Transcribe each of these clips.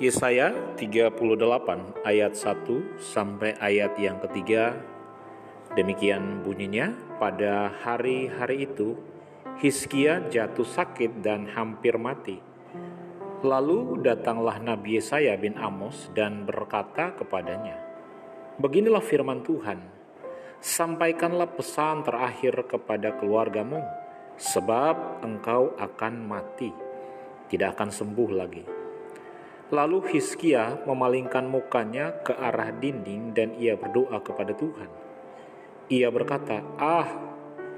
Yesaya 38 ayat 1 sampai ayat yang ketiga. Demikian bunyinya pada hari-hari itu Hiskia jatuh sakit dan hampir mati. Lalu datanglah Nabi Yesaya bin Amos dan berkata kepadanya Beginilah firman Tuhan Sampaikanlah pesan terakhir kepada keluargamu Sebab engkau akan mati Tidak akan sembuh lagi Lalu Hiskia memalingkan mukanya ke arah dinding dan ia berdoa kepada Tuhan. Ia berkata, "Ah,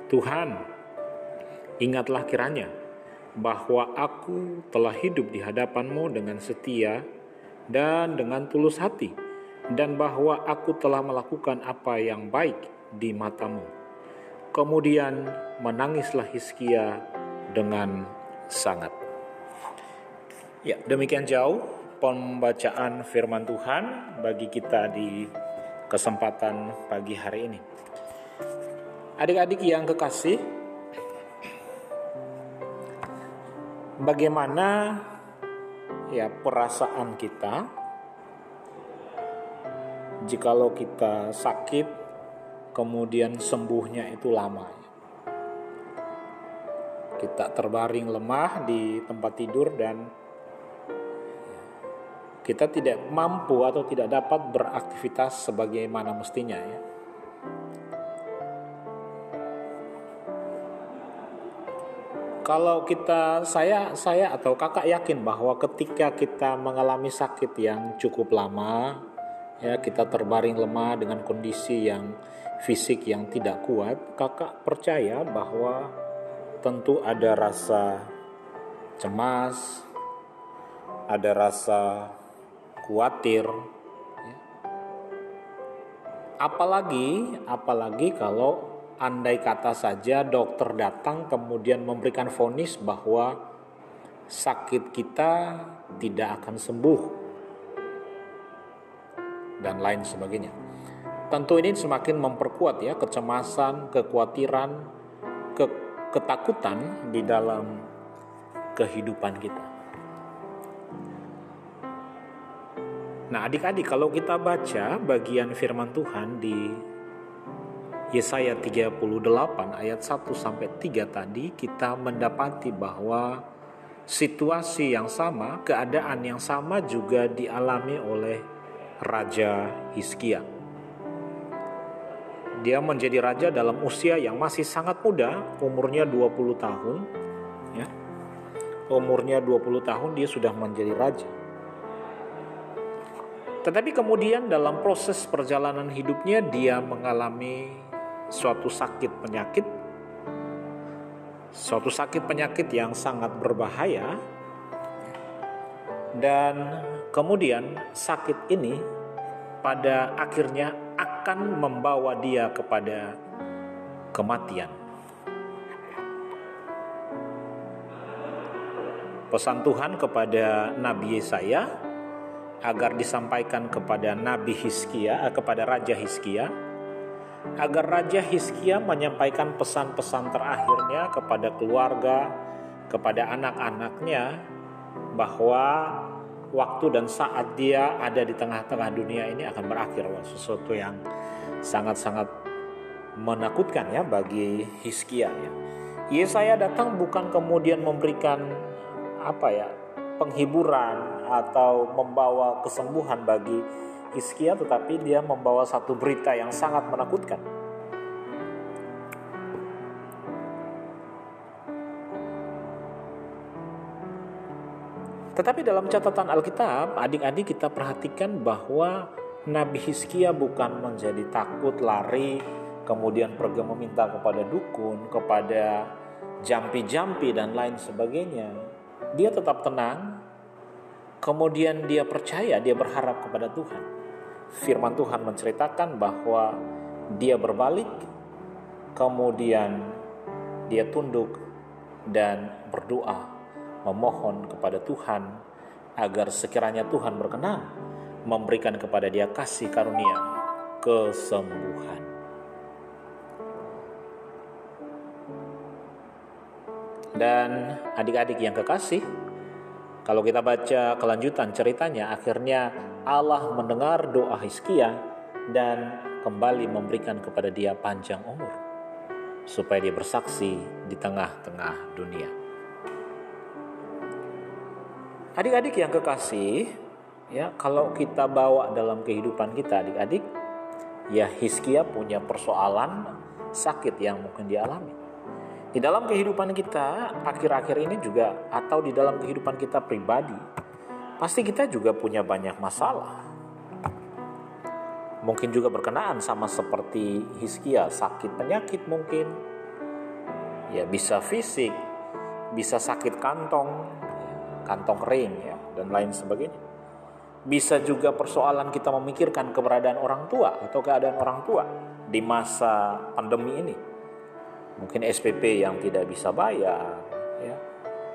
Tuhan, ingatlah kiranya bahwa aku telah hidup di hadapanmu dengan setia dan dengan tulus hati, dan bahwa aku telah melakukan apa yang baik di matamu." Kemudian menangislah Hiskia dengan sangat. Ya, demikian jauh pembacaan firman Tuhan bagi kita di kesempatan pagi hari ini. Adik-adik yang kekasih, bagaimana ya perasaan kita jikalau kita sakit kemudian sembuhnya itu lama kita terbaring lemah di tempat tidur dan kita tidak mampu atau tidak dapat beraktivitas sebagaimana mestinya ya. Kalau kita saya saya atau kakak yakin bahwa ketika kita mengalami sakit yang cukup lama ya kita terbaring lemah dengan kondisi yang fisik yang tidak kuat, kakak percaya bahwa tentu ada rasa cemas, ada rasa khawatir. Apalagi, apalagi kalau andai kata saja dokter datang kemudian memberikan vonis bahwa sakit kita tidak akan sembuh dan lain sebagainya. Tentu ini semakin memperkuat ya kecemasan, kekhawatiran, ke ketakutan di dalam kehidupan kita. Nah, adik-adik, kalau kita baca bagian firman Tuhan di Yesaya 38 ayat 1 sampai 3 tadi, kita mendapati bahwa situasi yang sama, keadaan yang sama juga dialami oleh Raja Hizkia. Dia menjadi raja dalam usia yang masih sangat muda, umurnya 20 tahun, ya. Umurnya 20 tahun dia sudah menjadi raja. Tetapi kemudian dalam proses perjalanan hidupnya dia mengalami suatu sakit penyakit suatu sakit penyakit yang sangat berbahaya dan kemudian sakit ini pada akhirnya akan membawa dia kepada kematian. Pesan Tuhan kepada Nabi Yesaya agar disampaikan kepada Nabi Hizkia, eh, kepada Raja Hizkia, agar Raja Hizkia menyampaikan pesan-pesan terakhirnya kepada keluarga, kepada anak-anaknya, bahwa waktu dan saat dia ada di tengah-tengah dunia ini akan berakhir. Sesuatu yang sangat-sangat menakutkan ya bagi Hizkia ya. Yesaya datang bukan kemudian memberikan apa ya penghiburan atau membawa kesembuhan bagi Hizkia tetapi dia membawa satu berita yang sangat menakutkan. Tetapi dalam catatan Alkitab, adik-adik kita perhatikan bahwa Nabi Hizkia bukan menjadi takut, lari, kemudian pergi meminta kepada dukun, kepada jampi-jampi dan lain sebagainya. Dia tetap tenang, Kemudian dia percaya, dia berharap kepada Tuhan. Firman Tuhan menceritakan bahwa dia berbalik, kemudian dia tunduk dan berdoa, memohon kepada Tuhan agar sekiranya Tuhan berkenan memberikan kepada dia kasih karunia kesembuhan. Dan adik-adik yang kekasih, Kalau kita baca kelanjutan ceritanya, akhirnya Allah mendengar doa Hizkia dan kembali memberikan kepada dia panjang umur supaya dia bersaksi di tengah-tengah dunia. Adik-adik yang kekasih, ya kalau kita bawa dalam kehidupan kita adik-adik, ya Hizkia punya persoalan sakit yang mungkin dialami. Di dalam kehidupan kita akhir-akhir ini juga atau di dalam kehidupan kita pribadi, pasti kita juga punya banyak masalah. Mungkin juga berkenaan sama seperti Hizkia, sakit penyakit mungkin. Ya bisa fisik, bisa sakit kantong, kantong kering ya dan lain sebagainya. Bisa juga persoalan kita memikirkan keberadaan orang tua atau keadaan orang tua di masa pandemi ini mungkin SPP yang tidak bisa bayar, ya.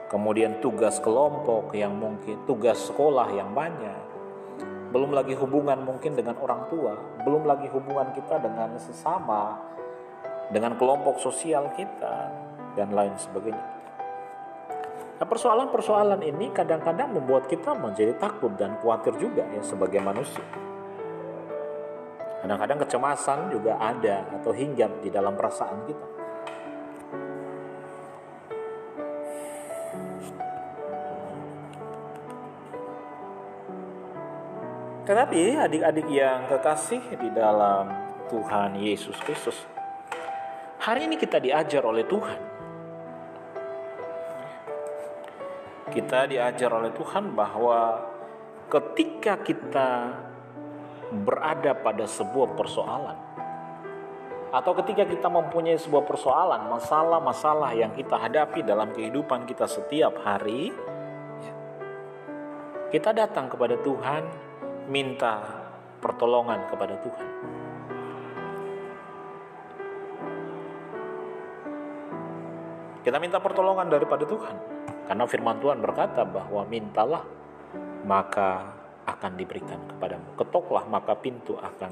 kemudian tugas kelompok yang mungkin tugas sekolah yang banyak, belum lagi hubungan mungkin dengan orang tua, belum lagi hubungan kita dengan sesama, dengan kelompok sosial kita dan lain sebagainya. Nah, persoalan-persoalan ini kadang-kadang membuat kita menjadi takut dan khawatir juga ya sebagai manusia. Kadang-kadang kecemasan juga ada atau hinggap di dalam perasaan kita. Tetapi adik-adik yang kekasih di dalam Tuhan Yesus Kristus, hari ini kita diajar oleh Tuhan. Kita diajar oleh Tuhan bahwa ketika kita berada pada sebuah persoalan, atau ketika kita mempunyai sebuah persoalan, masalah-masalah yang kita hadapi dalam kehidupan kita setiap hari, kita datang kepada Tuhan minta pertolongan kepada Tuhan. Kita minta pertolongan daripada Tuhan. Karena firman Tuhan berkata bahwa mintalah maka akan diberikan kepadamu. Ketoklah maka pintu akan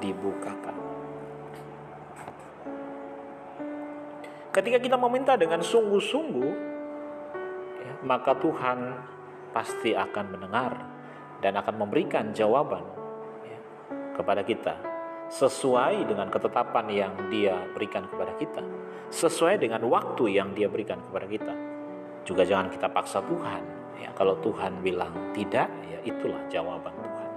dibukakan. Ketika kita meminta dengan sungguh-sungguh, ya, maka Tuhan pasti akan mendengar dan akan memberikan jawaban ya, kepada kita sesuai dengan ketetapan yang Dia berikan kepada kita, sesuai dengan waktu yang Dia berikan kepada kita. Juga jangan kita paksa Tuhan. Ya, kalau Tuhan bilang tidak, ya itulah jawaban Tuhan.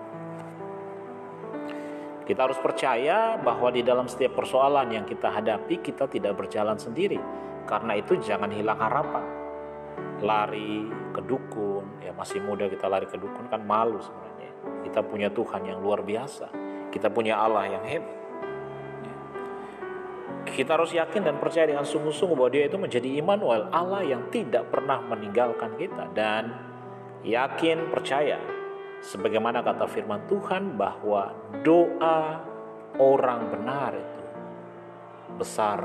Kita harus percaya bahwa di dalam setiap persoalan yang kita hadapi, kita tidak berjalan sendiri. Karena itu jangan hilang harapan lari ke dukun. Ya masih muda kita lari ke dukun kan malu sebenarnya. Kita punya Tuhan yang luar biasa. Kita punya Allah yang hebat. Kita harus yakin dan percaya dengan sungguh-sungguh bahwa dia itu menjadi Immanuel Allah yang tidak pernah meninggalkan kita. Dan yakin percaya sebagaimana kata firman Tuhan bahwa doa orang benar itu besar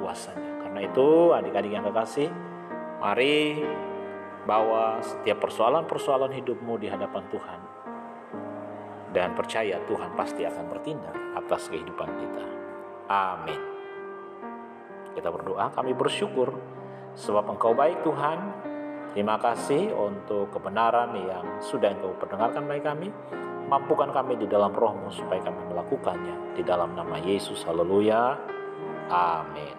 kuasanya. Karena itu adik-adik yang kekasih Mari bawa setiap persoalan-persoalan hidupmu di hadapan Tuhan. Dan percaya Tuhan pasti akan bertindak atas kehidupan kita. Amin. Kita berdoa, kami bersyukur sebab Engkau baik Tuhan. Terima kasih untuk kebenaran yang sudah Engkau perdengarkan bagi kami. Mampukan kami di dalam rohmu supaya kami melakukannya. Di dalam nama Yesus, haleluya. Amin.